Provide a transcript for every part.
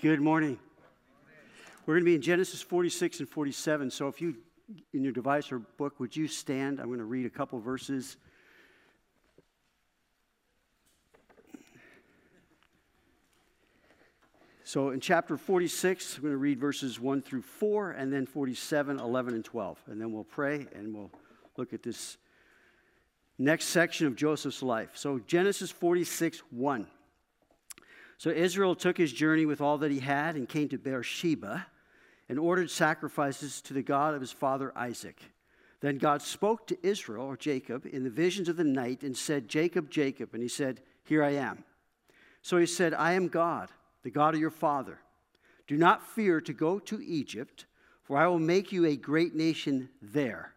Good morning. We're going to be in Genesis 46 and 47. So if you, in your device or book, would you stand? I'm going to read a couple verses. So in chapter 46, I'm going to read verses 1 through 4, and then 47, 11, and 12. And then we'll pray and we'll look at this next section of Joseph's life. So Genesis 46, 1. So Israel took his journey with all that he had and came to Beersheba and ordered sacrifices to the God of his father Isaac. Then God spoke to Israel, or Jacob, in the visions of the night and said, Jacob, Jacob. And he said, Here I am. So he said, I am God, the God of your father. Do not fear to go to Egypt, for I will make you a great nation there.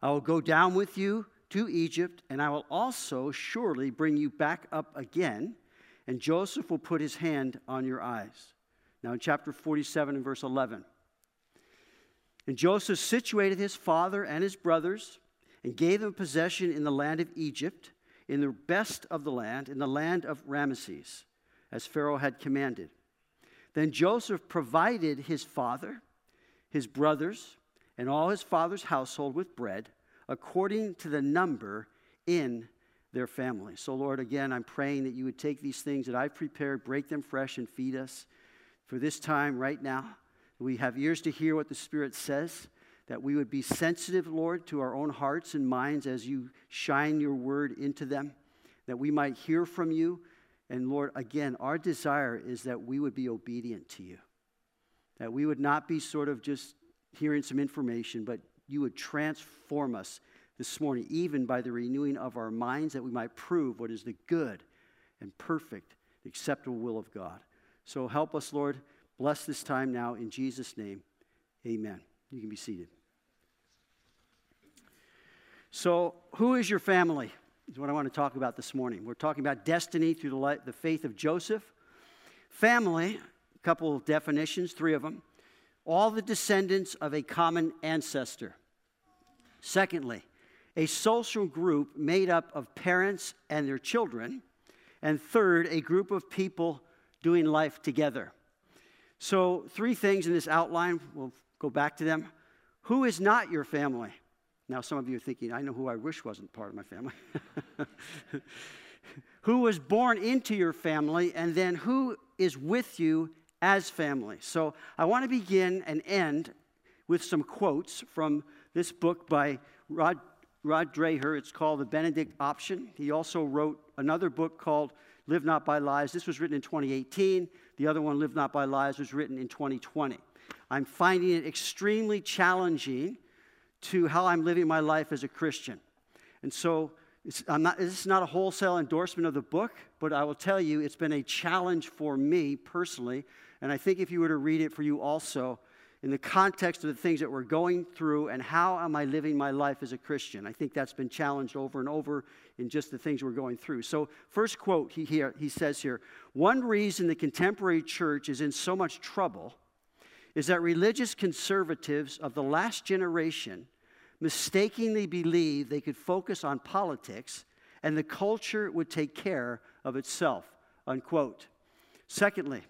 I will go down with you to Egypt, and I will also surely bring you back up again and Joseph will put his hand on your eyes. Now, in chapter 47 and verse 11. And Joseph situated his father and his brothers and gave them possession in the land of Egypt, in the best of the land, in the land of Ramesses, as Pharaoh had commanded. Then Joseph provided his father, his brothers, and all his father's household with bread, according to the number in their family. So, Lord, again, I'm praying that you would take these things that I've prepared, break them fresh, and feed us for this time right now. We have ears to hear what the Spirit says, that we would be sensitive, Lord, to our own hearts and minds as you shine your word into them, that we might hear from you. And Lord, again, our desire is that we would be obedient to you, that we would not be sort of just hearing some information, but you would transform us this morning, even by the renewing of our minds, that we might prove what is the good and perfect, acceptable will of God. So help us, Lord. Bless this time now in Jesus' name. Amen. You can be seated. So, who is your family? Is what I want to talk about this morning. We're talking about destiny through the, light, the faith of Joseph. Family, a couple of definitions, three of them. All the descendants of a common ancestor. Secondly, a social group made up of parents and their children. And third, a group of people doing life together. So, three things in this outline. We'll go back to them. Who is not your family? Now, some of you are thinking, I know who I wish wasn't part of my family. who was born into your family, and then who is with you as family. So, I want to begin and end with some quotes from this book by Rod Rod Dreher. It's called The Benedict Option. He also wrote another book called Live Not by Lies. This was written in 2018. The other one, Live Not by Lies, was written in 2020. I'm finding it extremely challenging to how I'm living my life as a Christian. And so, not, this is not a wholesale endorsement of the book, but I will tell you it's been a challenge for me personally. And I think if you were to read it for you also, in the context of the things that we're going through and how am I living my life as a Christian. I think that's been challenged over and over in just the things we're going through. So, first quote he, here, he says here One reason the contemporary church is in so much trouble is that religious conservatives of the last generation mistakenly believed they could focus on politics and the culture would take care of itself. Unquote. Secondly,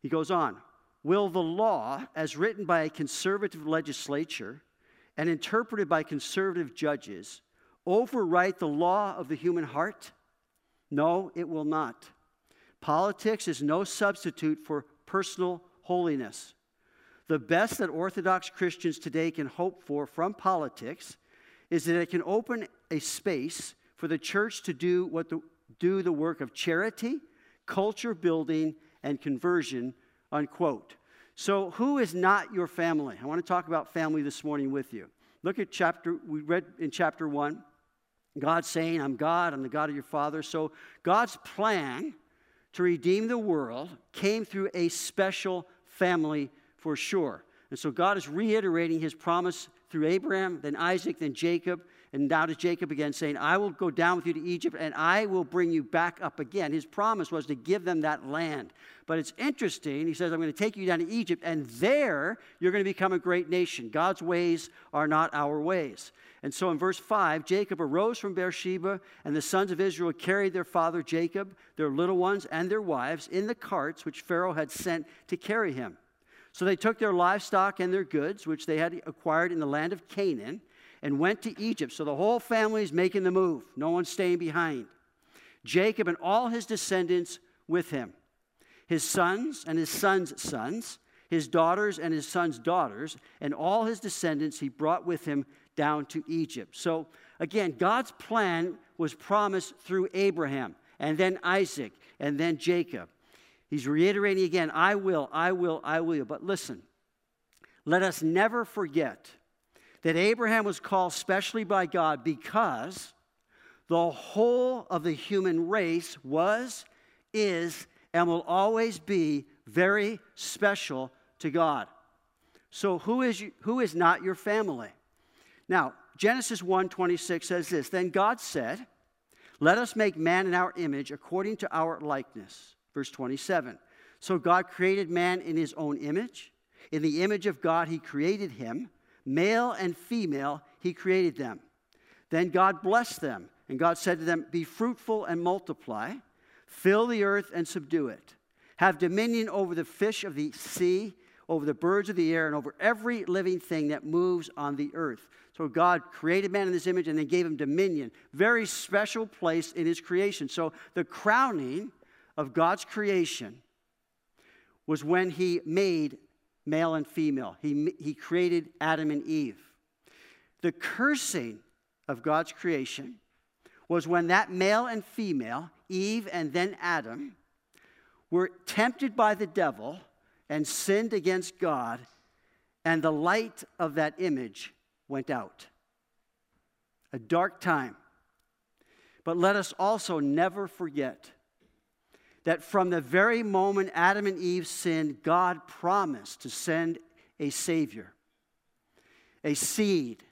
he goes on Will the law, as written by a conservative legislature and interpreted by conservative judges, overwrite the law of the human heart? No, it will not. Politics is no substitute for personal holiness. The best that Orthodox Christians today can hope for from politics is that it can open a space for the church to do what the, do the work of charity, culture building, and conversion unquote. So, who is not your family? I want to talk about family this morning with you. Look at chapter, we read in chapter one, God saying, I'm God, I'm the God of your father. So, God's plan to redeem the world came through a special family for sure. And so, God is reiterating his promise through Abraham, then Isaac, then Jacob, and now to Jacob again, saying, I will go down with you to Egypt and I will bring you back up again. His promise was to give them that land. But it's interesting. He says, I'm going to take you down to Egypt, and there you're going to become a great nation. God's ways are not our ways. And so in verse 5, Jacob arose from Beersheba, and the sons of Israel carried their father Jacob, their little ones, and their wives in the carts which Pharaoh had sent to carry him. So they took their livestock and their goods, which they had acquired in the land of Canaan, and went to Egypt. So the whole family is making the move, no one's staying behind. Jacob and all his descendants with him, his sons and his sons' sons, his daughters and his sons' daughters, and all his descendants he brought with him down to Egypt. So again, God's plan was promised through Abraham, and then Isaac, and then Jacob. He's reiterating again, I will, I will, I will. But listen, let us never forget that Abraham was called specially by God because the whole of the human race was, is, and will always be very special to God. So who is, you, who is not your family? Now, Genesis 1:26 says this, then God said, "Let us make man in our image according to our likeness." Verse 27. So God created man in his own image. In the image of God he created him, male and female he created them. Then God blessed them, and God said to them, "Be fruitful and multiply, fill the earth and subdue it. Have dominion over the fish of the sea, over the birds of the air, and over every living thing that moves on the earth." So God created man in this image and then gave him dominion. Very special place in his creation. So the crowning of God's creation was when he made male and female. He, he created Adam and Eve. The cursing of God's creation was when that male and female, Eve and then Adam, were tempted by the devil and sinned against God, and the light of that image went out. A dark time. But let us also never forget that from the very moment Adam and Eve sinned, God promised to send a Savior, a seed,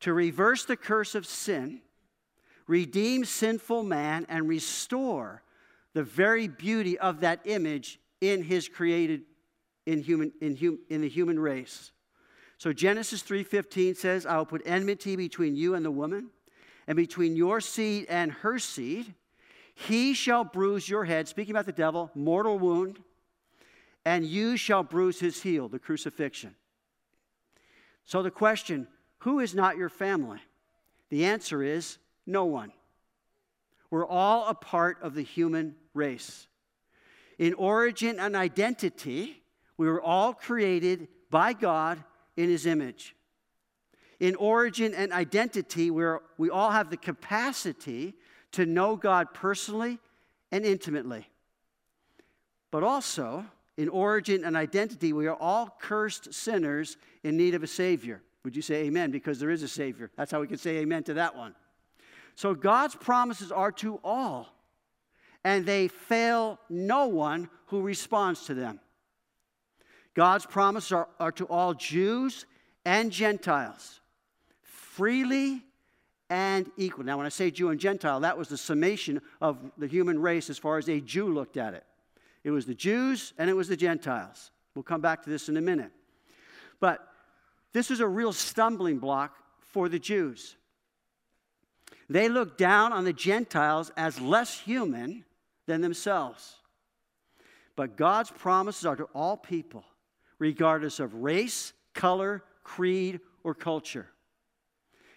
to reverse the curse of sin, redeem sinful man, and restore the very beauty of that image in his created in, human, in, hum, in the human race. So Genesis 3:15 says, "I will put enmity between you and the woman, and between your seed and her seed. He shall bruise your head." Speaking about the devil, mortal wound, and you shall bruise his heel, the crucifixion. So the question, who is not your family? The answer is no one. We're all a part of the human race. In origin and identity, we were all created by God in his image. In origin and identity, where we all have the capacity to know God personally and intimately. But also, in origin and identity, we are all cursed sinners in need of a Savior. Would you say amen? Because there is a Savior. That's how we can say amen to that one. So God's promises are to all, and they fail no one who responds to them. God's promises are, are to all Jews and Gentiles, freely and equal. Now, when I say Jew and Gentile, that was the summation of the human race as far as a Jew looked at it. It was the Jews and it was the Gentiles. We'll come back to this in a minute. But this was a real stumbling block for the Jews. They looked down on the Gentiles as less human than themselves. But God's promises are to all people regardless of race, color, creed, or culture.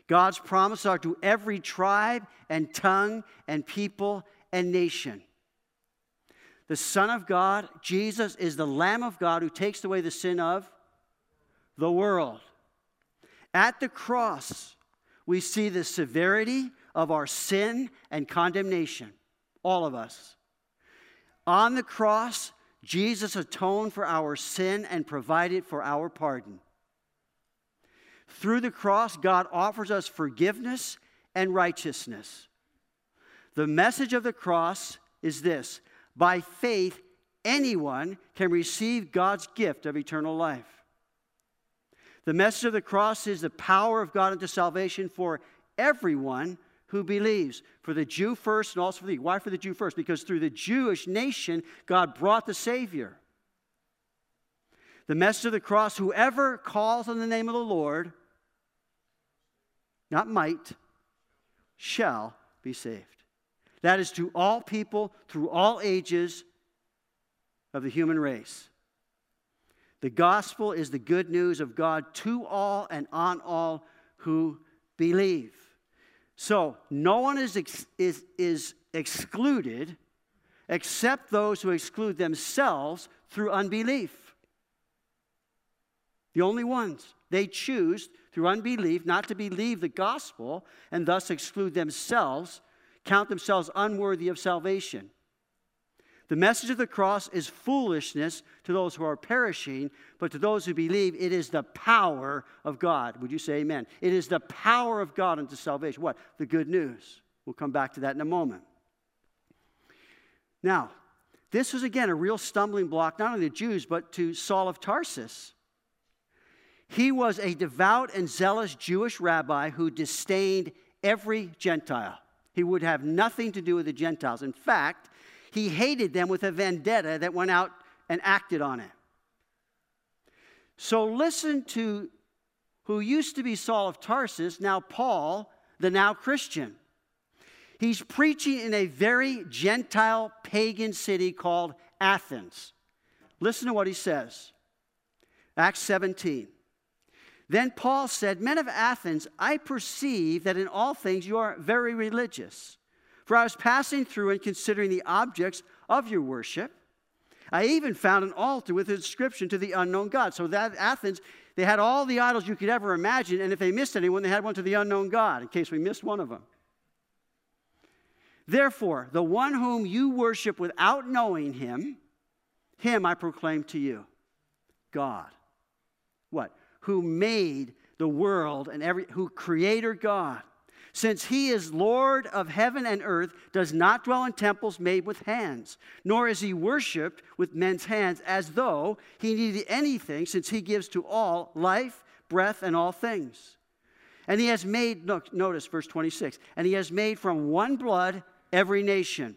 God's promises are to every tribe and tongue and people and nation. The Son of God, Jesus, is the Lamb of God who takes away the sin of the world. At the cross, we see the severity of our sin and condemnation, all of us. On the cross, Jesus atoned for our sin and provided for our pardon. Through the cross, God offers us forgiveness and righteousness. The message of the cross is this by faith, anyone can receive God's gift of eternal life. The message of the cross is the power of God unto salvation for everyone who believes. For the Jew first and also for the why for the Jew first? Because through the Jewish nation, God brought the Savior. The message of the cross whoever calls on the name of the Lord not might, shall be saved. That is to all people through all ages of the human race. The gospel is the good news of God to all and on all who believe. So, no one is, ex- is, is excluded except those who exclude themselves through unbelief. The only ones. They choose through unbelief not to believe the gospel and thus exclude themselves, count themselves unworthy of salvation. The message of the cross is foolishness to those who are perishing, but to those who believe, it is the power of God. Would you say amen? It is the power of God unto salvation. What? The good news. We'll come back to that in a moment. Now, this was again a real stumbling block, not only to Jews, but to Saul of Tarsus. He was a devout and zealous Jewish rabbi who disdained every Gentile. He would have nothing to do with the Gentiles. In fact, he hated them with a vendetta that went out and acted on it. So listen to who used to be Saul of Tarsus, now Paul, the now Christian. He's preaching in a very Gentile pagan city called Athens. Listen to what he says Acts 17. Then Paul said, Men of Athens, I perceive that in all things you are very religious. For I was passing through and considering the objects of your worship. I even found an altar with an inscription to the unknown God. So that Athens, they had all the idols you could ever imagine, and if they missed anyone, they had one to the unknown God, in case we missed one of them. Therefore, the one whom you worship without knowing him, him I proclaim to you God. What? Who made the world and every, who creator God since he is Lord of heaven and earth, does not dwell in temples made with hands, nor is he worshiped with men's hands as though he needed anything, since he gives to all life, breath, and all things. And he has made, look, notice verse 26, and he has made from one blood every nation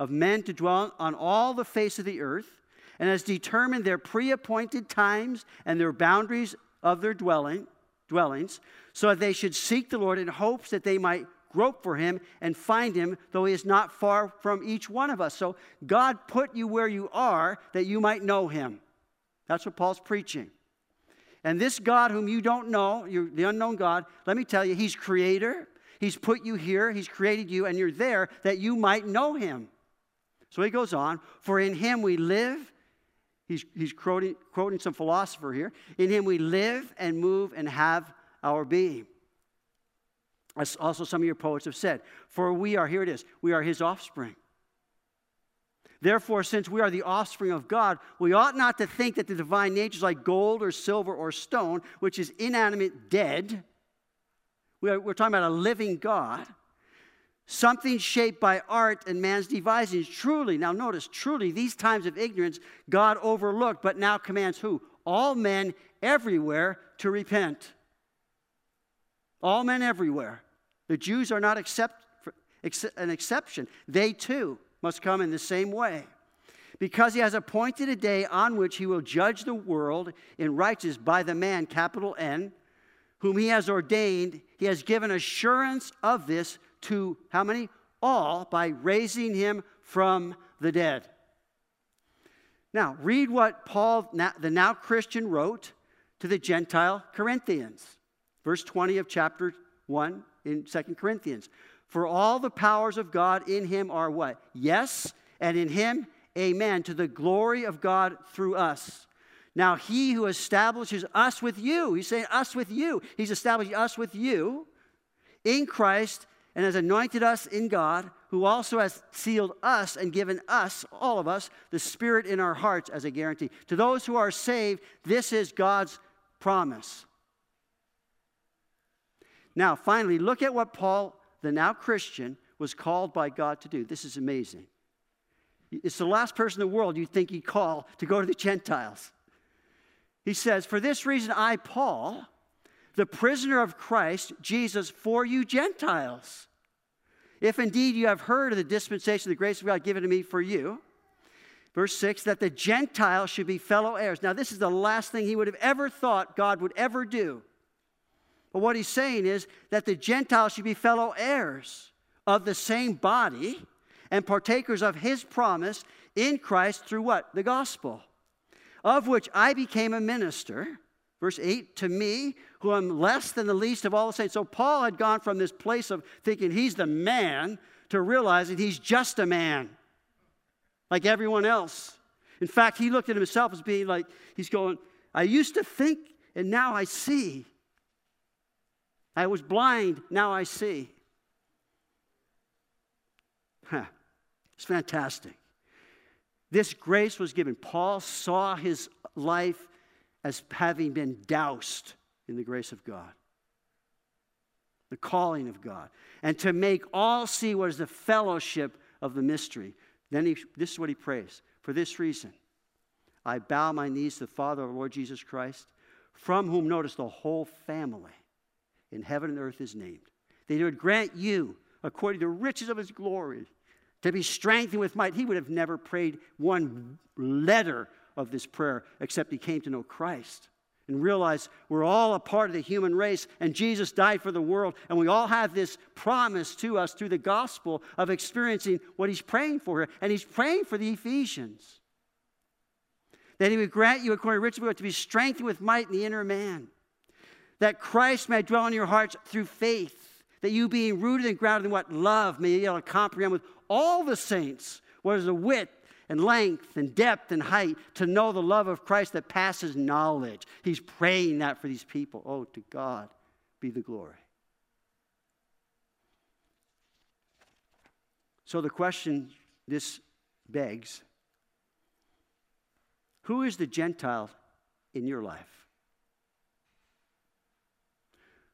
of men to dwell on all the face of the earth, and has determined their pre appointed times and their boundaries of their dwelling dwellings, so that they should seek the Lord in hopes that they might grope for him and find him, though he is not far from each one of us. So God put you where you are that you might know him. That's what Paul's preaching. And this God whom you don't know, the unknown God, let me tell you, he's creator. He's put you here, he's created you, and you're there that you might know him. So he goes on, for in him we live He's, he's quoting, quoting some philosopher here. In him we live and move and have our being. As also some of your poets have said, for we are, here it is, we are his offspring. Therefore, since we are the offspring of God, we ought not to think that the divine nature is like gold or silver or stone, which is inanimate, dead. We are, we're talking about a living God something shaped by art and man's devising. Truly, now notice, truly, these times of ignorance God overlooked, but now commands who? All men everywhere to repent. All men everywhere. The Jews are not an exception. They too must come in the same way. Because he has appointed a day on which he will judge the world in righteousness by the man, capital N, whom he has ordained, he has given assurance of this to how many? All by raising him from the dead. Now, read what Paul, the now Christian, wrote to the Gentile Corinthians. Verse 20 of chapter 1 in Second Corinthians. For all the powers of God in him are what? Yes, and in him, amen, to the glory of God through us. Now, he who establishes us with you, he's saying us with you, he's establishing us with you in Christ and has anointed us in God, who also has sealed us and given us, all of us, the Spirit in our hearts as a guarantee. To those who are saved, this is God's promise. Now, finally, look at what Paul, the now Christian, was called by God to do. This is amazing. It's the last person in the world you'd think he'd call to go to the Gentiles. He says, For this reason, I, Paul, the prisoner of Christ Jesus for you Gentiles. If indeed you have heard of the dispensation of the grace of God given to me for you, verse 6, that the Gentiles should be fellow heirs. Now, this is the last thing he would have ever thought God would ever do. But what he's saying is that the Gentiles should be fellow heirs of the same body and partakers of his promise in Christ through what? The gospel. Of which I became a minister. Verse 8, to me, who am less than the least of all the saints. So Paul had gone from this place of thinking he's the man to realizing he's just a man, like everyone else. In fact, he looked at himself as being like, he's going, I used to think and now I see. I was blind, now I see. Huh. It's fantastic. This grace was given. Paul saw his life as having been doused in the grace of God, the calling of God, and to make all see what is the fellowship of the mystery. Then he, this is what he prays. For this reason, I bow my knees to the Father of Lord Jesus Christ, from whom, notice, the whole family in heaven and earth is named. That he would grant you, according to the riches of his glory, to be strengthened with might. He would have never prayed one letter of this prayer except he came to know Christ and realized we're all a part of the human race and Jesus died for the world and we all have this promise to us through the gospel of experiencing what he's praying for here. And he's praying for the Ephesians. That he would grant you according to riches to be strengthened with might in the inner man. That Christ may dwell in your hearts through faith, that you being rooted and grounded in what love may be able to comprehend with all the saints what is the width and length and depth and height to know the love of Christ that passes knowledge. He's praying that for these people. Oh, to God be the glory. So the question this begs who is the Gentile in your life?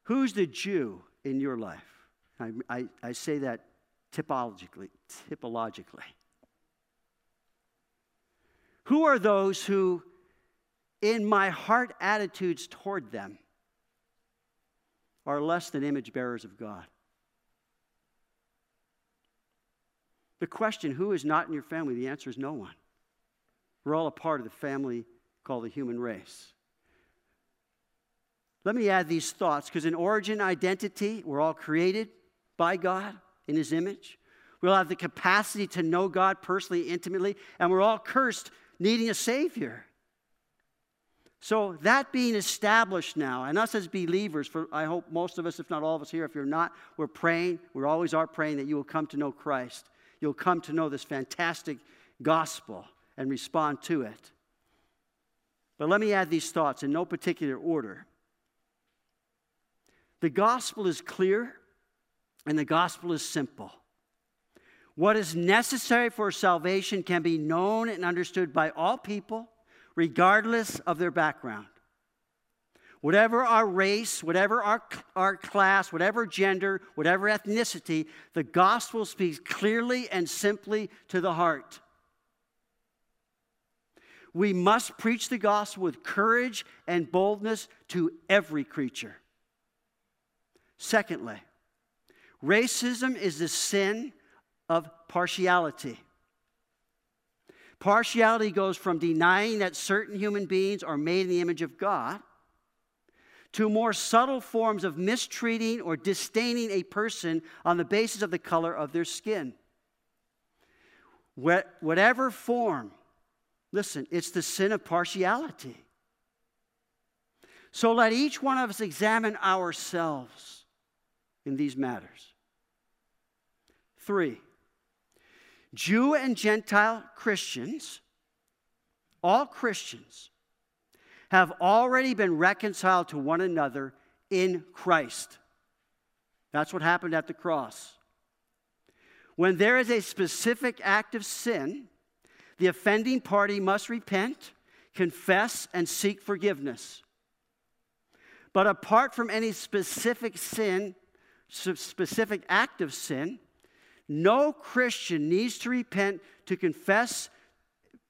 Who's the Jew in your life? I, I, I say that typologically, typologically. Who are those who, in my heart attitudes toward them, are less than image bearers of God? The question, who is not in your family? The answer is no one. We're all a part of the family called the human race. Let me add these thoughts because in origin identity, we're all created by God in His image. We'll have the capacity to know God personally, intimately, and we're all cursed needing a Savior. So, that being established now, and us as believers, for I hope most of us, if not all of us here, if you're not, we're praying, we always are praying that you will come to know Christ. You'll come to know this fantastic gospel and respond to it. But let me add these thoughts in no particular order. The gospel is clear and the gospel is simple. What is necessary for salvation can be known and understood by all people, regardless of their background. Whatever our race, whatever our, our class, whatever gender, whatever ethnicity, the gospel speaks clearly and simply to the heart. We must preach the gospel with courage and boldness to every creature. Secondly, racism is the sin of partiality. Partiality goes from denying that certain human beings are made in the image of God to more subtle forms of mistreating or disdaining a person on the basis of the color of their skin. Whatever form, listen, it's the sin of partiality. So let each one of us examine ourselves in these matters. Three, Jew and Gentile Christians, all Christians, have already been reconciled to one another in Christ. That's what happened at the cross. When there is a specific act of sin, the offending party must repent, confess, and seek forgiveness. But apart from any specific sin, specific act of sin, no Christian needs to repent to confess,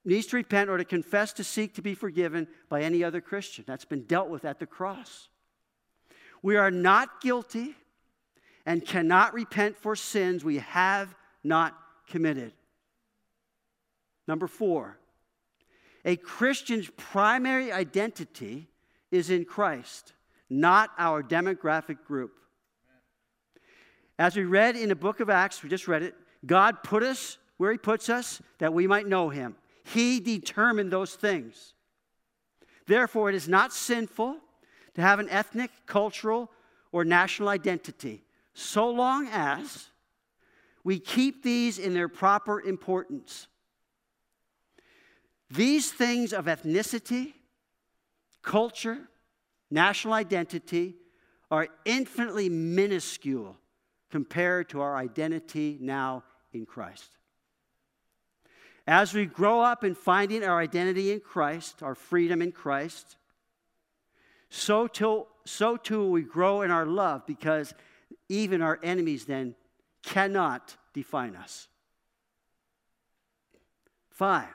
needs to repent or to confess to seek to be forgiven by any other Christian. That's been dealt with at the cross. We are not guilty and cannot repent for sins we have not committed. Number four, a Christian's primary identity is in Christ not our demographic group. As we read in the book of Acts, we just read it, God put us where He puts us that we might know Him. He determined those things. Therefore, it is not sinful to have an ethnic, cultural, or national identity, so long as we keep these in their proper importance. These things of ethnicity, culture, national identity are infinitely minuscule compared to our identity now in Christ. As we grow up in finding our identity in Christ, our freedom in Christ, so too, so too we grow in our love because even our enemies then cannot define us. Five,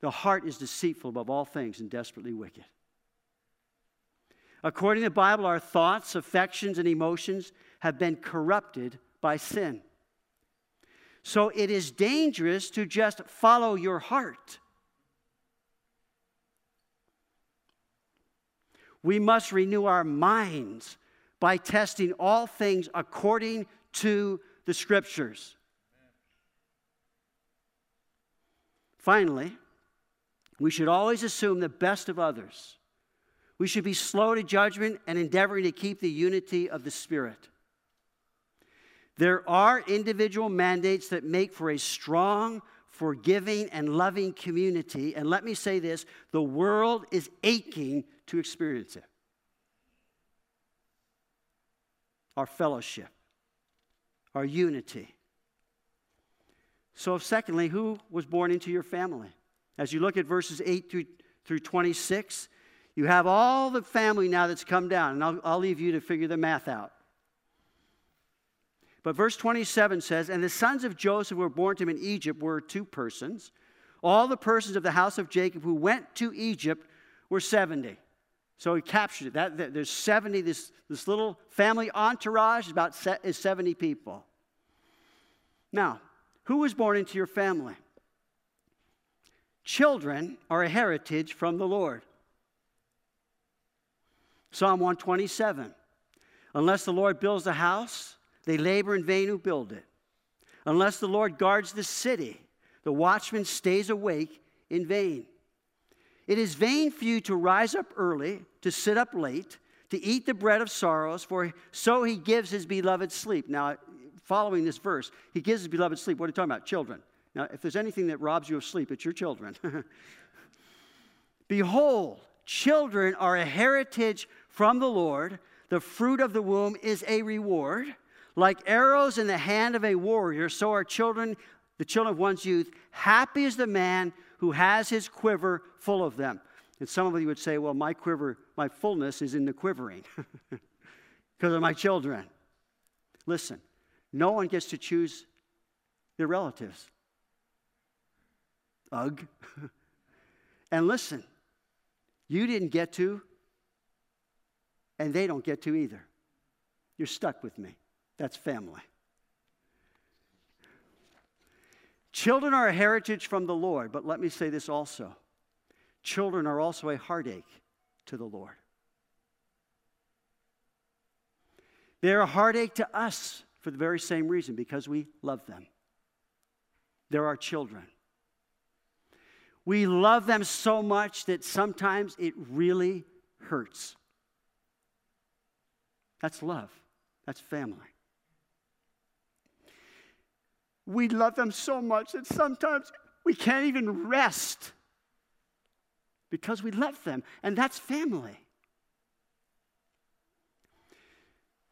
the heart is deceitful above all things and desperately wicked. According to the Bible, our thoughts, affections, and emotions have been corrupted by sin. So it is dangerous to just follow your heart. We must renew our minds by testing all things according to the scriptures. Finally, we should always assume the best of others. We should be slow to judgment and endeavoring to keep the unity of the Spirit. There are individual mandates that make for a strong, forgiving, and loving community. And let me say this the world is aching to experience it. Our fellowship, our unity. So, secondly, who was born into your family? As you look at verses 8 through, through 26, you have all the family now that's come down, and I'll, I'll leave you to figure the math out. But verse 27 says, And the sons of Joseph who were born to him in Egypt were two persons. All the persons of the house of Jacob who went to Egypt were 70. So he captured it. That, that there's 70, this, this little family entourage is about is 70 people. Now, who was born into your family? Children are a heritage from the Lord. Psalm 127 Unless the Lord builds a house, they labor in vain who build it. Unless the Lord guards the city, the watchman stays awake in vain. It is vain for you to rise up early, to sit up late, to eat the bread of sorrows, for so he gives his beloved sleep. Now, following this verse, he gives his beloved sleep. What are you talking about? Children. Now, if there's anything that robs you of sleep, it's your children. Behold, children are a heritage from the Lord. The fruit of the womb is a reward. Like arrows in the hand of a warrior, so are children, the children of one's youth. Happy is the man who has his quiver full of them. And some of you would say, well, my quiver, my fullness is in the quivering because of my children. Listen, no one gets to choose their relatives. Ugh. and listen, you didn't get to, and they don't get to either. You're stuck with me. That's family. Children are a heritage from the Lord, but let me say this also children are also a heartache to the Lord. They're a heartache to us for the very same reason, because we love them. They're our children. We love them so much that sometimes it really hurts. That's love, that's family. We love them so much that sometimes we can't even rest because we love them, and that's family.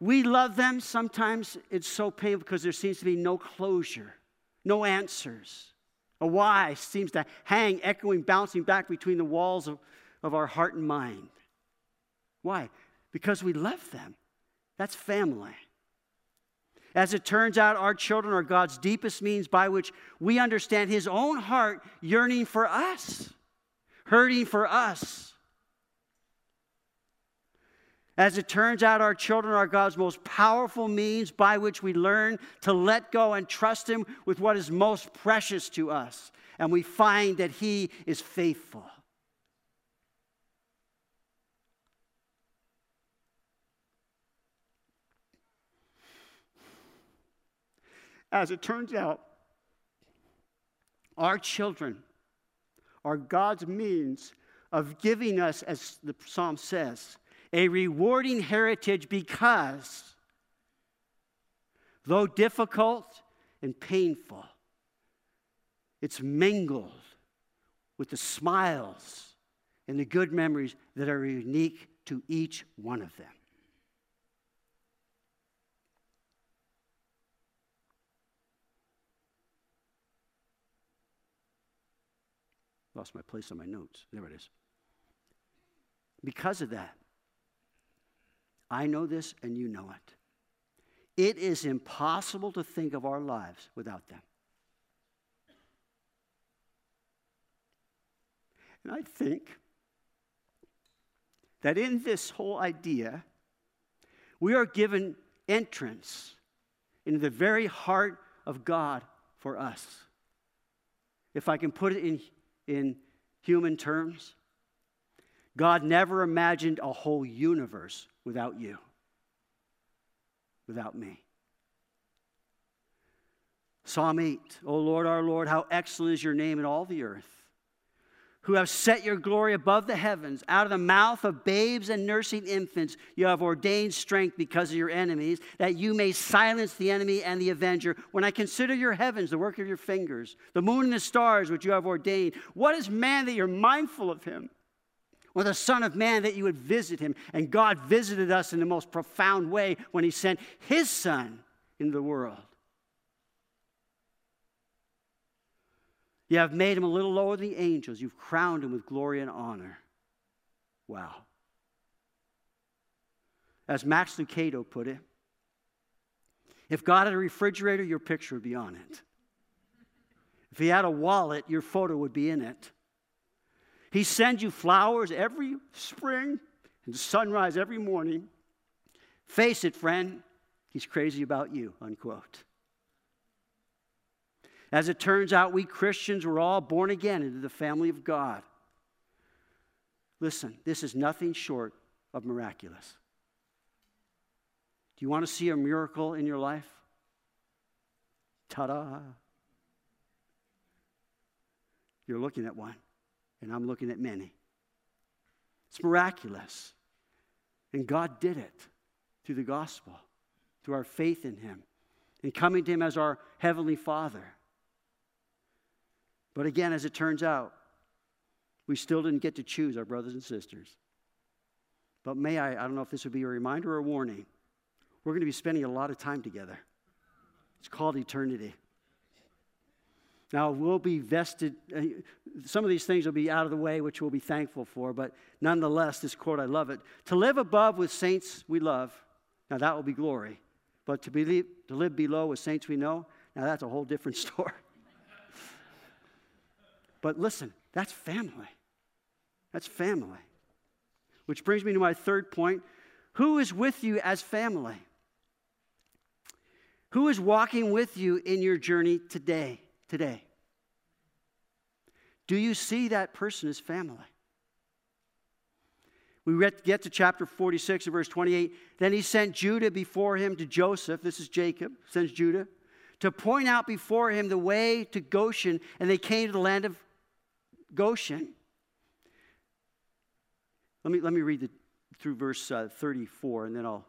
We love them. Sometimes it's so painful because there seems to be no closure, no answers. A why seems to hang, echoing, bouncing back between the walls of, of our heart and mind. Why? Because we love them. That's family. As it turns out, our children are God's deepest means by which we understand His own heart yearning for us, hurting for us. As it turns out, our children are God's most powerful means by which we learn to let go and trust Him with what is most precious to us. And we find that He is faithful. As it turns out, our children are God's means of giving us, as the psalm says, a rewarding heritage because, though difficult and painful, it's mingled with the smiles and the good memories that are unique to each one of them. Lost my place on my notes. There it is. Because of that, I know this and you know it. It is impossible to think of our lives without them. And I think that in this whole idea, we are given entrance into the very heart of God for us. If I can put it in in human terms, God never imagined a whole universe without you, without me. Psalm 8, O Lord, our Lord, how excellent is your name in all the earth who have set your glory above the heavens. Out of the mouth of babes and nursing infants, you have ordained strength because of your enemies, that you may silence the enemy and the avenger. When I consider your heavens, the work of your fingers, the moon and the stars which you have ordained, what is man that you're mindful of him? Or the Son of Man that you would visit him. And God visited us in the most profound way when he sent his Son into the world You have made him a little lower than the angels. You've crowned him with glory and honor. Wow. As Max Lucado put it, if God had a refrigerator, your picture would be on it. If he had a wallet, your photo would be in it. He sends you flowers every spring and sunrise every morning. Face it, friend, he's crazy about you, unquote. As it turns out, we Christians were all born again into the family of God. Listen, this is nothing short of miraculous. Do you want to see a miracle in your life? Ta da! You're looking at one, and I'm looking at many. It's miraculous. And God did it through the gospel, through our faith in Him, and coming to Him as our Heavenly Father. But again, as it turns out, we still didn't get to choose our brothers and sisters. But may I, I don't know if this would be a reminder or a warning, we're going to be spending a lot of time together. It's called eternity. Now, we'll be vested, uh, some of these things will be out of the way, which we'll be thankful for, but nonetheless, this quote, I love it. To live above with saints we love, now that will be glory. But to, be, to live below with saints we know, now that's a whole different story. But listen, that's family. That's family. Which brings me to my third point. Who is with you as family? Who is walking with you in your journey today? Today. Do you see that person as family? We get to chapter 46 verse 28. Then he sent Judah before him to Joseph. This is Jacob, sends Judah, to point out before him the way to Goshen, and they came to the land of Goshen. Let me, let me read the, through verse uh, 34, and then I'll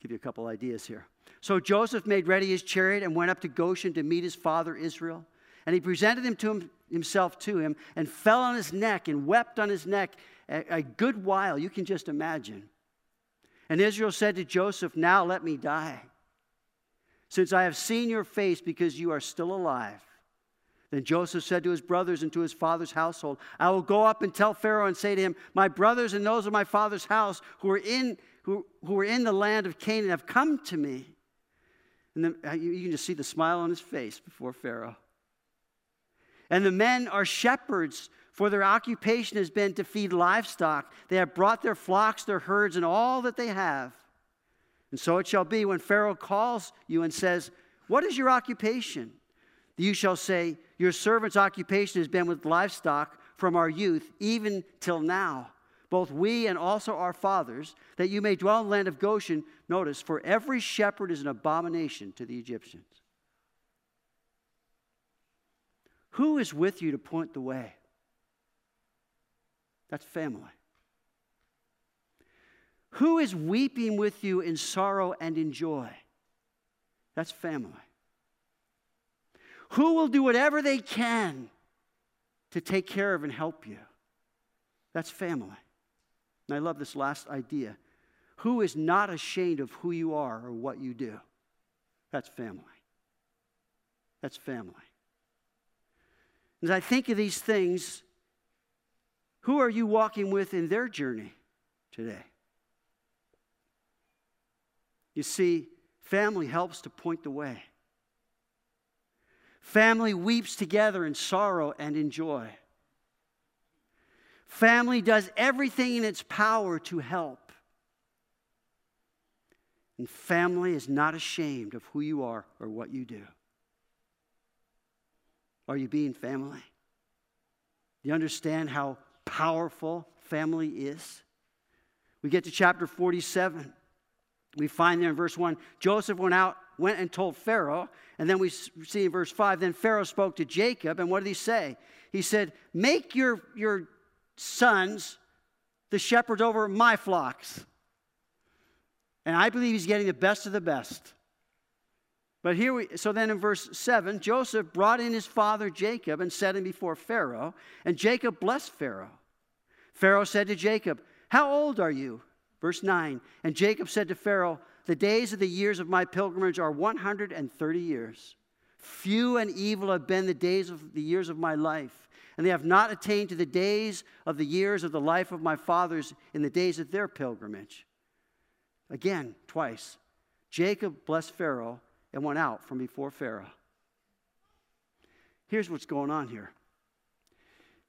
give you a couple ideas here. So Joseph made ready his chariot and went up to Goshen to meet his father Israel. And he presented him to him, himself to him and fell on his neck and wept on his neck a, a good while. You can just imagine. And Israel said to Joseph, Now let me die, since I have seen your face because you are still alive. Then Joseph said to his brothers and to his father's household, I will go up and tell Pharaoh and say to him, My brothers and those of my father's house who are in, who, who are in the land of Canaan have come to me. And then uh, you can just see the smile on his face before Pharaoh. And the men are shepherds, for their occupation has been to feed livestock. They have brought their flocks, their herds, and all that they have. And so it shall be when Pharaoh calls you and says, What is your occupation? You shall say, Your servant's occupation has been with livestock from our youth, even till now, both we and also our fathers, that you may dwell in the land of Goshen. Notice, for every shepherd is an abomination to the Egyptians. Who is with you to point the way? That's family. Who is weeping with you in sorrow and in joy? That's family. Who will do whatever they can to take care of and help you? That's family. And I love this last idea. Who is not ashamed of who you are or what you do? That's family. That's family. As I think of these things, who are you walking with in their journey today? You see, family helps to point the way. Family weeps together in sorrow and in joy. Family does everything in its power to help. And family is not ashamed of who you are or what you do. Are you being family? Do you understand how powerful family is? We get to chapter 47. We find there in verse 1 Joseph went out, went and told Pharaoh. And then we see in verse 5 then Pharaoh spoke to Jacob. And what did he say? He said, Make your, your sons the shepherds over my flocks. And I believe he's getting the best of the best. But here we, so then in verse 7, Joseph brought in his father Jacob and set him before Pharaoh, and Jacob blessed Pharaoh. Pharaoh said to Jacob, How old are you? Verse 9, and Jacob said to Pharaoh, The days of the years of my pilgrimage are 130 years. Few and evil have been the days of the years of my life, and they have not attained to the days of the years of the life of my fathers in the days of their pilgrimage. Again, twice. Jacob blessed Pharaoh and went out from before Pharaoh. Here's what's going on here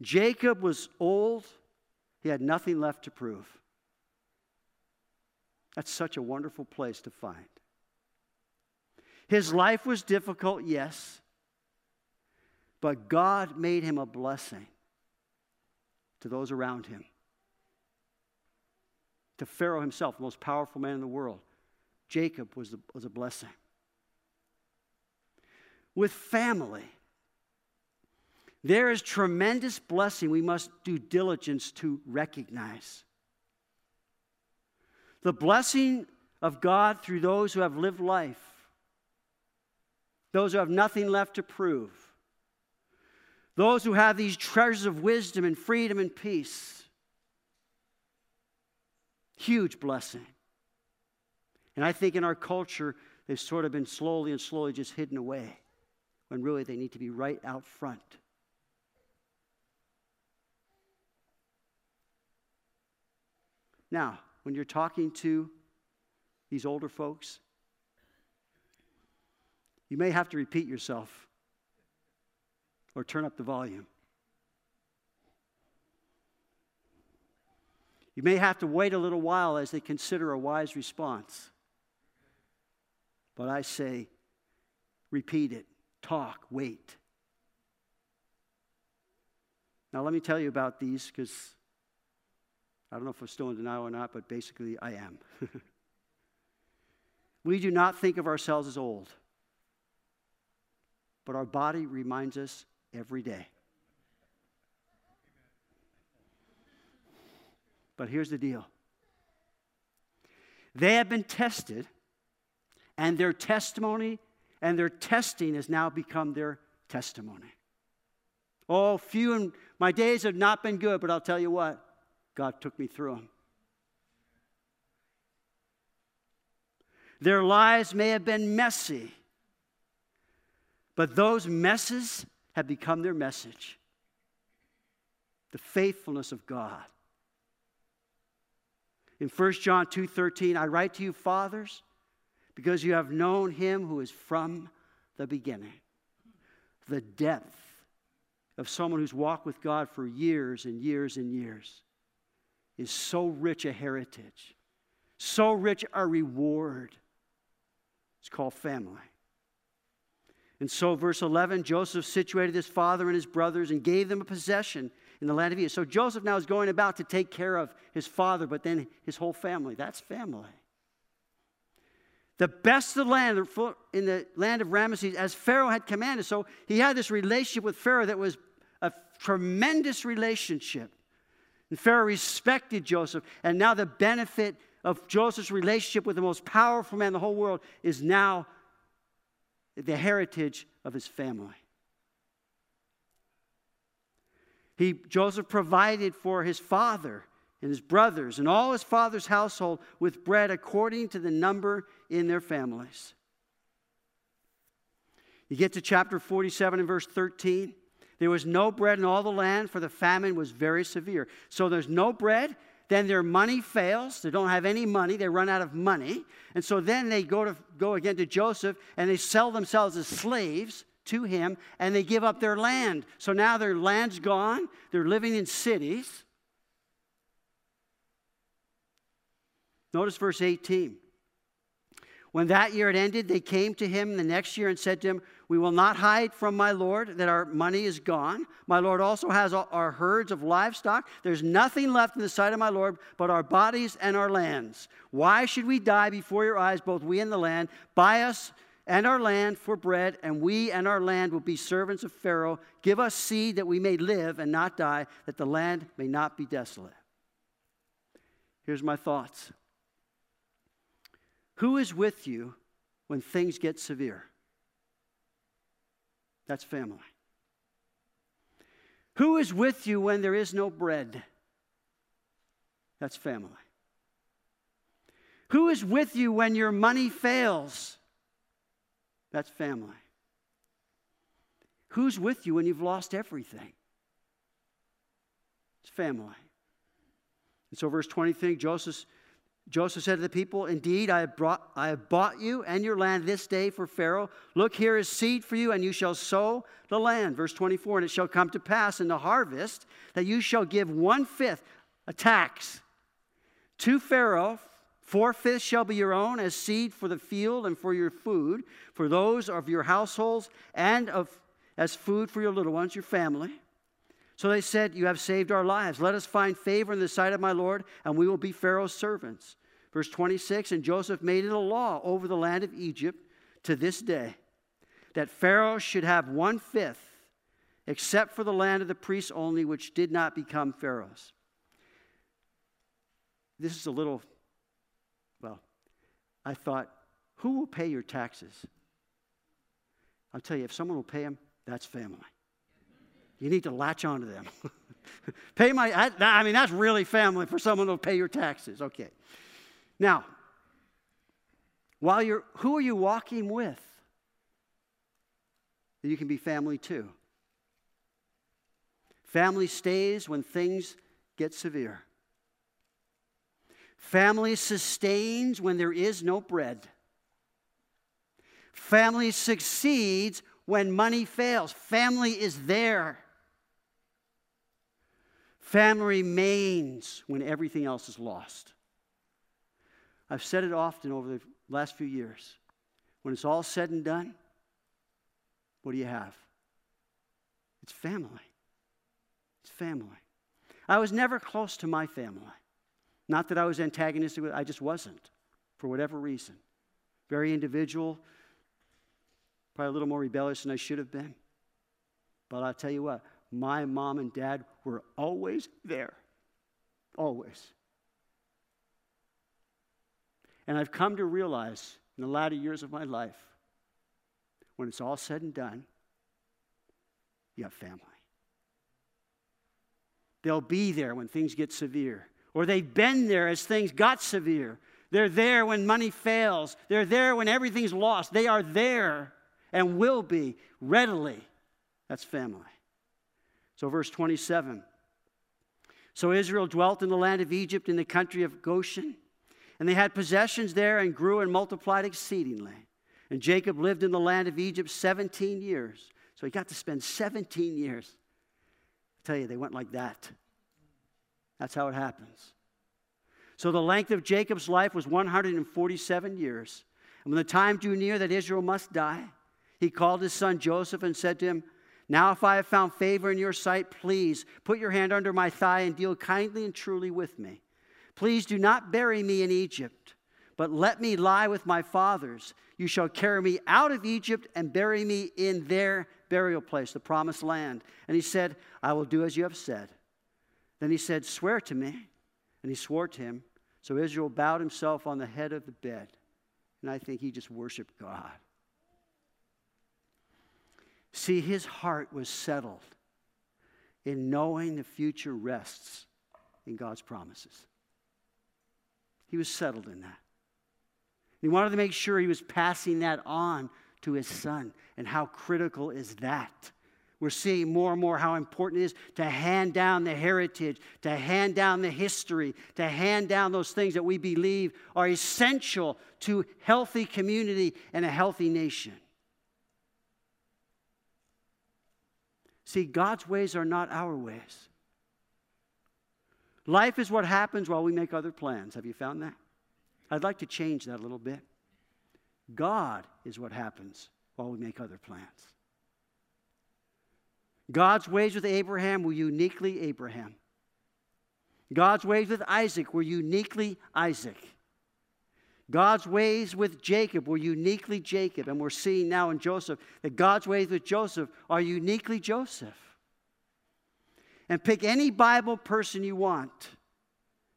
Jacob was old, he had nothing left to prove. That's such a wonderful place to find. His life was difficult, yes, but God made him a blessing to those around him. To Pharaoh himself, the most powerful man in the world, Jacob was, the, was a blessing with family. There is tremendous blessing we must do diligence to recognize. The blessing of God through those who have lived life, those who have nothing left to prove, those who have these treasures of wisdom and freedom and peace. Huge blessing. And I think in our culture, they've sort of been slowly and slowly just hidden away when really they need to be right out front. Now, when you're talking to these older folks, you may have to repeat yourself or turn up the volume. You may have to wait a little while as they consider a wise response. But I say, repeat it talk, wait. Now, let me tell you about these because I don't know if I'm still in denial or not, but basically I am. we do not think of ourselves as old, but our body reminds us every day. But here's the deal they have been tested, and their testimony and their testing has now become their testimony. Oh, few and my days have not been good, but I'll tell you what, God took me through them. Their lives may have been messy, but those messes have become their message. The faithfulness of God. In 1 John 2:13, I write to you fathers because you have known him who is from the beginning. The depth of someone who's walked with God for years and years and years is so rich a heritage, so rich a reward. It's called family. And so, verse 11 Joseph situated his father and his brothers and gave them a possession in the land of Egypt. So, Joseph now is going about to take care of his father, but then his whole family. That's family. the best of the land in the land of Ramesses as Pharaoh had commanded. So he had this relationship with Pharaoh that was a tremendous relationship. And Pharaoh respected Joseph. And now the benefit of Joseph's relationship with the most powerful man in the whole world is now the heritage of his family. He, Joseph provided for his father and his brothers and all his father's household with bread according to the number in their families. You get to chapter 47 and verse 13. There was no bread in all the land, for the famine was very severe. So there's no bread. Then their money fails. They don't have any money. They run out of money. And so then they go, to, go again to Joseph and they sell themselves as slaves to him and they give up their land. So now their land's gone. They're living in cities. Notice verse 18. When that year had ended, they came to him the next year and said to him, We will not hide from my Lord that our money is gone. My Lord also has our herds of livestock. There's nothing left in the sight of my Lord but our bodies and our lands. Why should we die before your eyes, both we and the land? Buy us and our land for bread, and we and our land will be servants of Pharaoh. Give us seed that we may live and not die, that the land may not be desolate. Here's my thoughts. Who is with you when things get severe? That's family. Who is with you when there is no bread? That's family. Who is with you when your money fails? That's family. Who's with you when you've lost everything? It's family. And so, verse 20, think Joseph Joseph said to the people, Indeed, I have, brought, I have bought you and your land this day for Pharaoh. Look, here is seed for you, and you shall sow the land. Verse 24 And it shall come to pass in the harvest that you shall give one fifth a tax to Pharaoh. Four fifths shall be your own as seed for the field and for your food, for those of your households, and of, as food for your little ones, your family. So they said, You have saved our lives. Let us find favor in the sight of my Lord, and we will be Pharaoh's servants. Verse 26 And Joseph made it a law over the land of Egypt to this day that Pharaoh should have one fifth, except for the land of the priests only, which did not become Pharaoh's. This is a little, well, I thought, who will pay your taxes? I'll tell you, if someone will pay them, that's family. You need to latch onto them. pay my, I, I mean, that's really family for someone to pay your taxes. Okay. Now, while you're, who are you walking with? You can be family too. Family stays when things get severe. Family sustains when there is no bread. Family succeeds when money fails. Family is there. Family remains when everything else is lost. I've said it often over the last few years. When it's all said and done, what do you have? It's family. It's family. I was never close to my family. Not that I was antagonistic with I just wasn't, for whatever reason. Very individual, probably a little more rebellious than I should have been. But I'll tell you what, my mom and dad were always there. Always. And I've come to realize in the latter years of my life, when it's all said and done, you have family. They'll be there when things get severe, or they've been there as things got severe. They're there when money fails, they're there when everything's lost. They are there and will be readily. That's family. So, verse 27. So Israel dwelt in the land of Egypt in the country of Goshen, and they had possessions there and grew and multiplied exceedingly. And Jacob lived in the land of Egypt 17 years. So he got to spend 17 years. I tell you, they went like that. That's how it happens. So the length of Jacob's life was 147 years. And when the time drew near that Israel must die, he called his son Joseph and said to him, now, if I have found favor in your sight, please put your hand under my thigh and deal kindly and truly with me. Please do not bury me in Egypt, but let me lie with my fathers. You shall carry me out of Egypt and bury me in their burial place, the promised land. And he said, I will do as you have said. Then he said, Swear to me. And he swore to him. So Israel bowed himself on the head of the bed. And I think he just worshiped God. See, his heart was settled in knowing the future rests in God's promises. He was settled in that. He wanted to make sure he was passing that on to his son. And how critical is that? We're seeing more and more how important it is to hand down the heritage, to hand down the history, to hand down those things that we believe are essential to healthy community and a healthy nation. See, God's ways are not our ways. Life is what happens while we make other plans. Have you found that? I'd like to change that a little bit. God is what happens while we make other plans. God's ways with Abraham were uniquely Abraham. God's ways with Isaac were uniquely Isaac. God's ways with Jacob were uniquely Jacob. And we're seeing now in Joseph that God's ways with Joseph are uniquely Joseph. And pick any Bible person you want.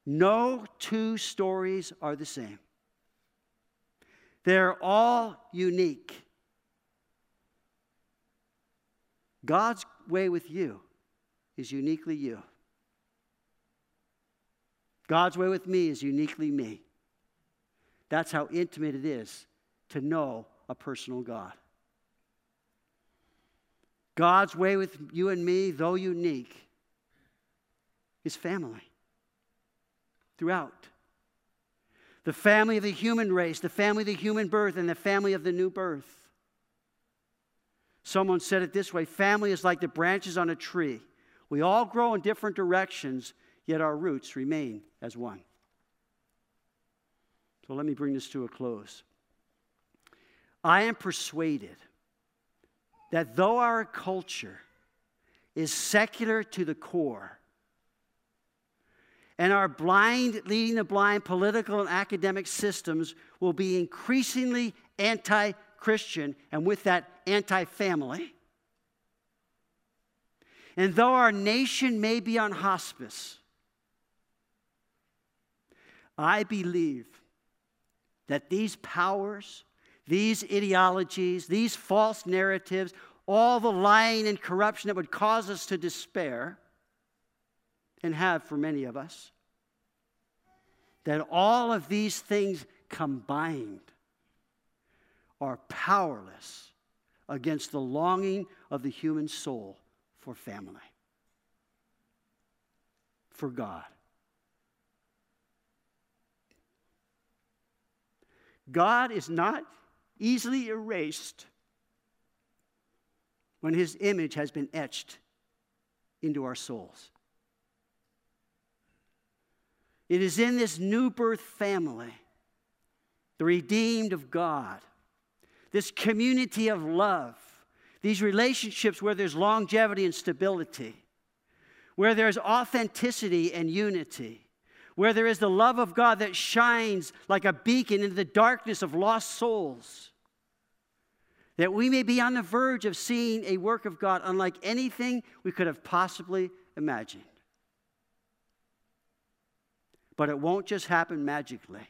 No two stories are the same. They're all unique. God's way with you is uniquely you. God's way with me is uniquely me. That's how intimate it is to know a personal God. God's way with you and me, though unique, is family throughout. The family of the human race, the family of the human birth, and the family of the new birth. Someone said it this way family is like the branches on a tree. We all grow in different directions, yet our roots remain as one. So let me bring this to a close. I am persuaded that though our culture is secular to the core, and our blind, leading the blind political and academic systems will be increasingly anti Christian, and with that, anti family. And though our nation may be on hospice, I believe that these powers, these ideologies, these false narratives, all the lying and corruption that would cause us to despair, and have for many of us, that all of these things combined are powerless against the longing of the human soul for family, for God. God is not easily erased when his image has been etched into our souls. It is in this new birth family, the redeemed of God, this community of love, these relationships where there's longevity and stability, where there's authenticity and unity, where there is the love of God that shines like a beacon into the darkness of lost souls. That we may be on the verge of seeing a work of God unlike anything we could have possibly imagined. But it won't just happen magically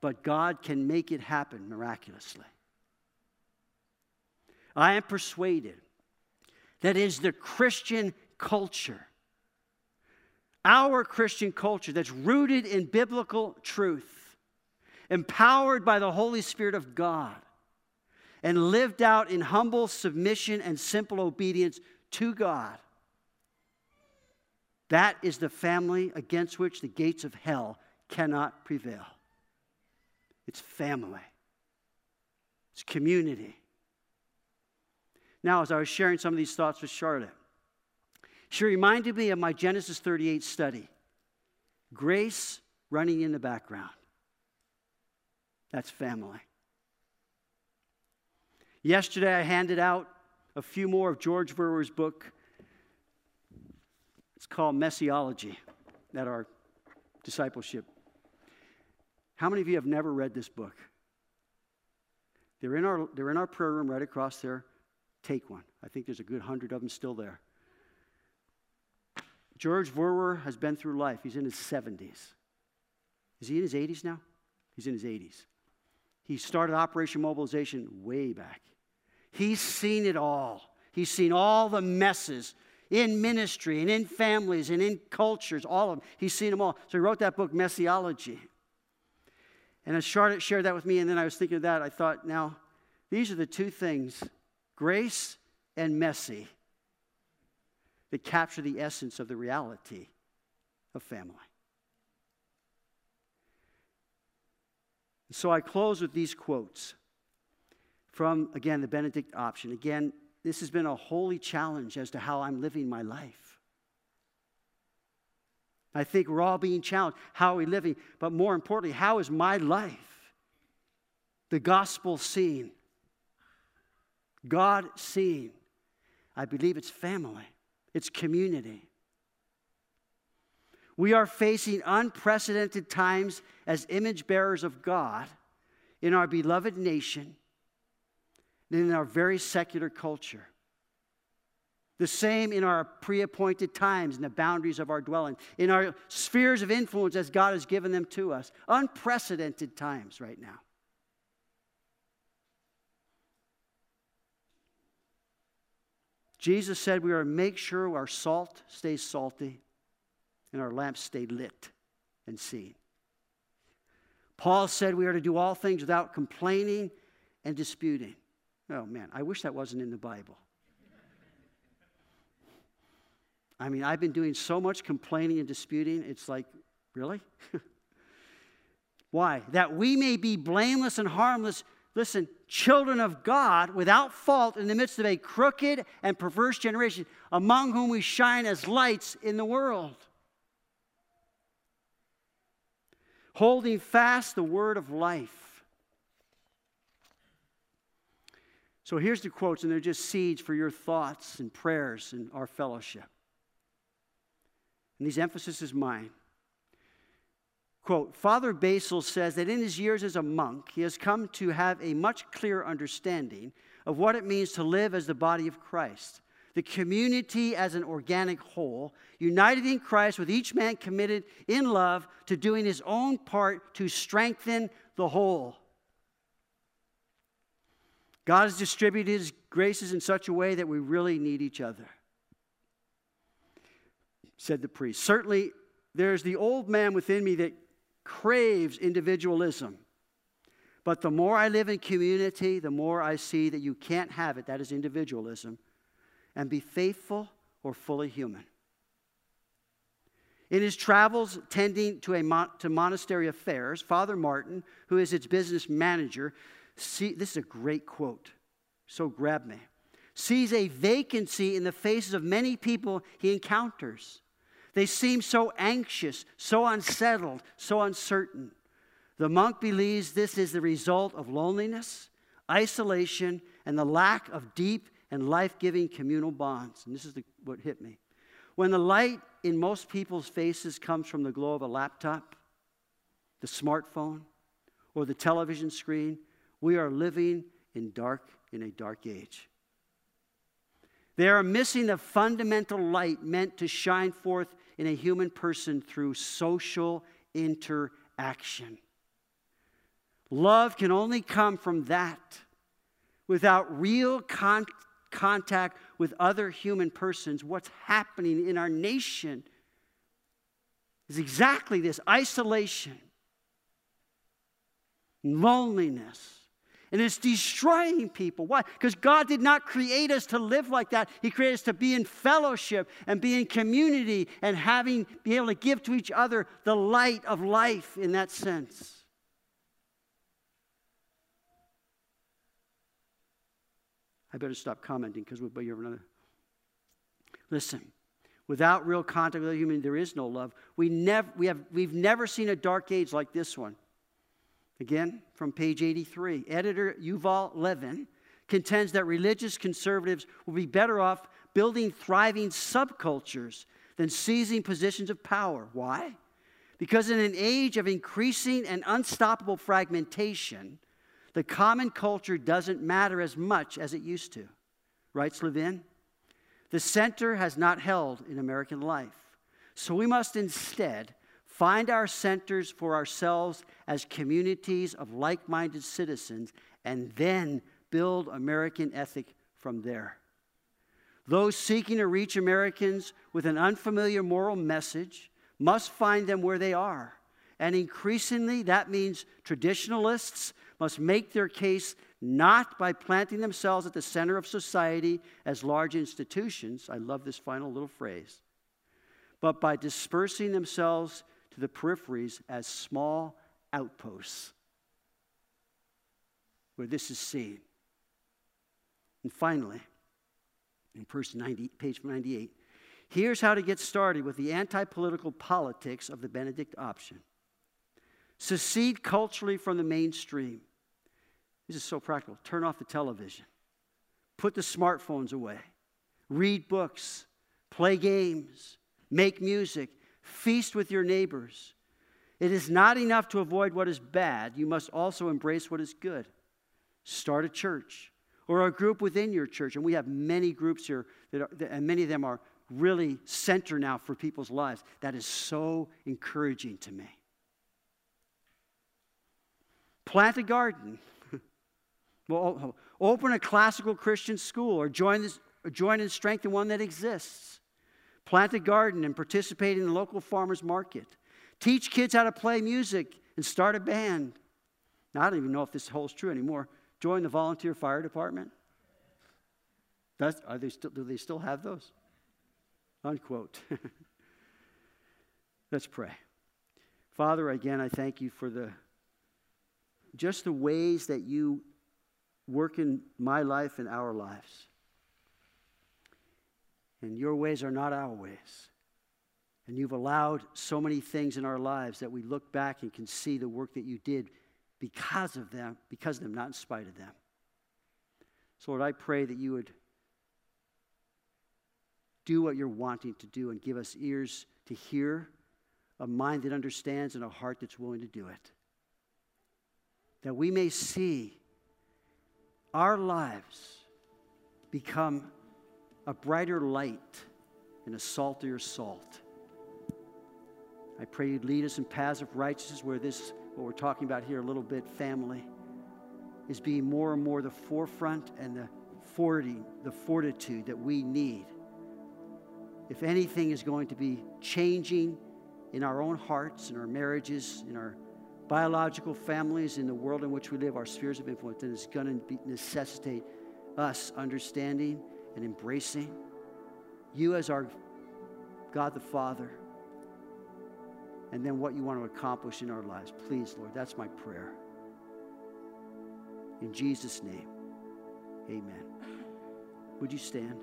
but God can make it happen miraculously. I am persuaded that is the Christian culture, our Christian culture that's rooted in biblical truth, empowered by the Holy Spirit of God, and lived out in humble submission and simple obedience to God. That is the family against which the gates of hell cannot prevail it's family, it's community. Now, as I was sharing some of these thoughts with Charlotte, she reminded me of my Genesis 38 study grace running in the background. That's family. Yesterday, I handed out a few more of George Verwer's book. It's called Messiology at our discipleship How many of you have never read this book? They're in our, they're in our prayer room right across there. Take one. I think there's a good hundred of them still there. George Verwer has been through life. He's in his 70s. Is he in his 80s now? He's in his 80s. He started Operation Mobilization way back. He's seen it all. He's seen all the messes in ministry and in families and in cultures, all of them. He's seen them all. So he wrote that book, Messiology. And as Charlotte shared that with me, and then I was thinking of that, I thought, now, these are the two things grace and messy that capture the essence of the reality of family. So I close with these quotes from, again, the Benedict option. Again, this has been a holy challenge as to how I'm living my life. I think we're all being challenged. How are we living? But more importantly, how is my life? The gospel seen, God seen. I believe it's family, it's community. We are facing unprecedented times as image bearers of God in our beloved nation and in our very secular culture. The same in our pre appointed times and the boundaries of our dwelling, in our spheres of influence as God has given them to us. Unprecedented times right now. Jesus said we are to make sure our salt stays salty and our lamps stay lit and seen. Paul said we are to do all things without complaining and disputing. Oh man, I wish that wasn't in the Bible. I mean, I've been doing so much complaining and disputing, it's like, really? Why? That we may be blameless and harmless, listen, children of God without fault in the midst of a crooked and perverse generation, among whom we shine as lights in the world. holding fast the word of life. So here's the quotes, and they're just seeds for your thoughts and prayers and our fellowship. And these emphasis is mine. Quote Father Basil says that in his years as a monk, he has come to have a much clearer understanding of what it means to live as the body of Christ the community as an organic whole, united in Christ, with each man committed in love to doing his own part to strengthen the whole. God has distributed his graces in such a way that we really need each other, said the priest. Certainly, there's the old man within me that craves individualism. But the more I live in community, the more I see that you can't have it. That is individualism and be faithful or fully human. In his travels tending to, a mon- to monastery affairs, Father Martin, who is its business manager, see, this is a great quote, so grab me, sees a vacancy in the faces of many people he encounters. They seem so anxious, so unsettled, so uncertain. The monk believes this is the result of loneliness, isolation, and the lack of deep and life giving communal bonds. And this is the, what hit me. When the light in most people's faces comes from the glow of a laptop, the smartphone, or the television screen, we are living in dark in a dark age. They are missing the fundamental light meant to shine forth in a human person through social interaction. Love can only come from that. Without real con- contact with other human persons, what's happening in our nation is exactly this isolation, loneliness. And it's destroying people. Why? Because God did not create us to live like that. He created us to be in fellowship and be in community and having be able to give to each other the light of life in that sense. I better stop commenting because we'll be over another. Listen, without real contact with a human, there is no love. We never, we have, we've never seen a dark age like this one. Again, from page 83, editor Yuval Levin contends that religious conservatives will be better off building thriving subcultures than seizing positions of power. Why? Because in an age of increasing and unstoppable fragmentation, the common culture doesn't matter as much as it used to. writes Levin. The center has not held in American life. So we must instead find our centers for ourselves as communities of like minded citizens and then build American ethic from there. Those seeking to reach Americans with an unfamiliar moral message must find them where they are. And increasingly, that means traditionalists must make their case not by planting themselves at the center of society as large institutions. I love this final little phrase. But by dispersing themselves to the peripheries as small outposts where this is seen. And finally, in verse 90, page 98, here's how to get started with the anti political politics of the Benedict option. Secede culturally from the mainstream. This is so practical. Turn off the television, put the smartphones away, read books, play games, make music, feast with your neighbors. It is not enough to avoid what is bad, you must also embrace what is good. Start a church or a group within your church. And we have many groups here, that are, and many of them are really center now for people's lives. That is so encouraging to me. Plant a garden. well, open a classical Christian school or join, this, or join and strengthen one that exists. Plant a garden and participate in the local farmer's market. Teach kids how to play music and start a band. Now, I don't even know if this holds true anymore. Join the volunteer fire department. That's, are they still, do they still have those? Unquote. Let's pray. Father, again, I thank you for the just the ways that you work in my life and our lives. And your ways are not our ways. And you've allowed so many things in our lives that we look back and can see the work that you did because of them, because of them, not in spite of them. So, Lord, I pray that you would do what you're wanting to do and give us ears to hear, a mind that understands, and a heart that's willing to do it. That we may see our lives become a brighter light and a saltier salt. I pray you'd lead us in paths of righteousness where this, what we're talking about here a little bit, family, is being more and more the forefront and the fortitude, the fortitude that we need. If anything is going to be changing in our own hearts, in our marriages, in our biological families, in the world in which we live, our spheres of influence, then it's going to necessitate us understanding and embracing you as our God the Father, and then what you want to accomplish in our lives. Please, Lord, that's my prayer. In Jesus' name, amen. Would you stand?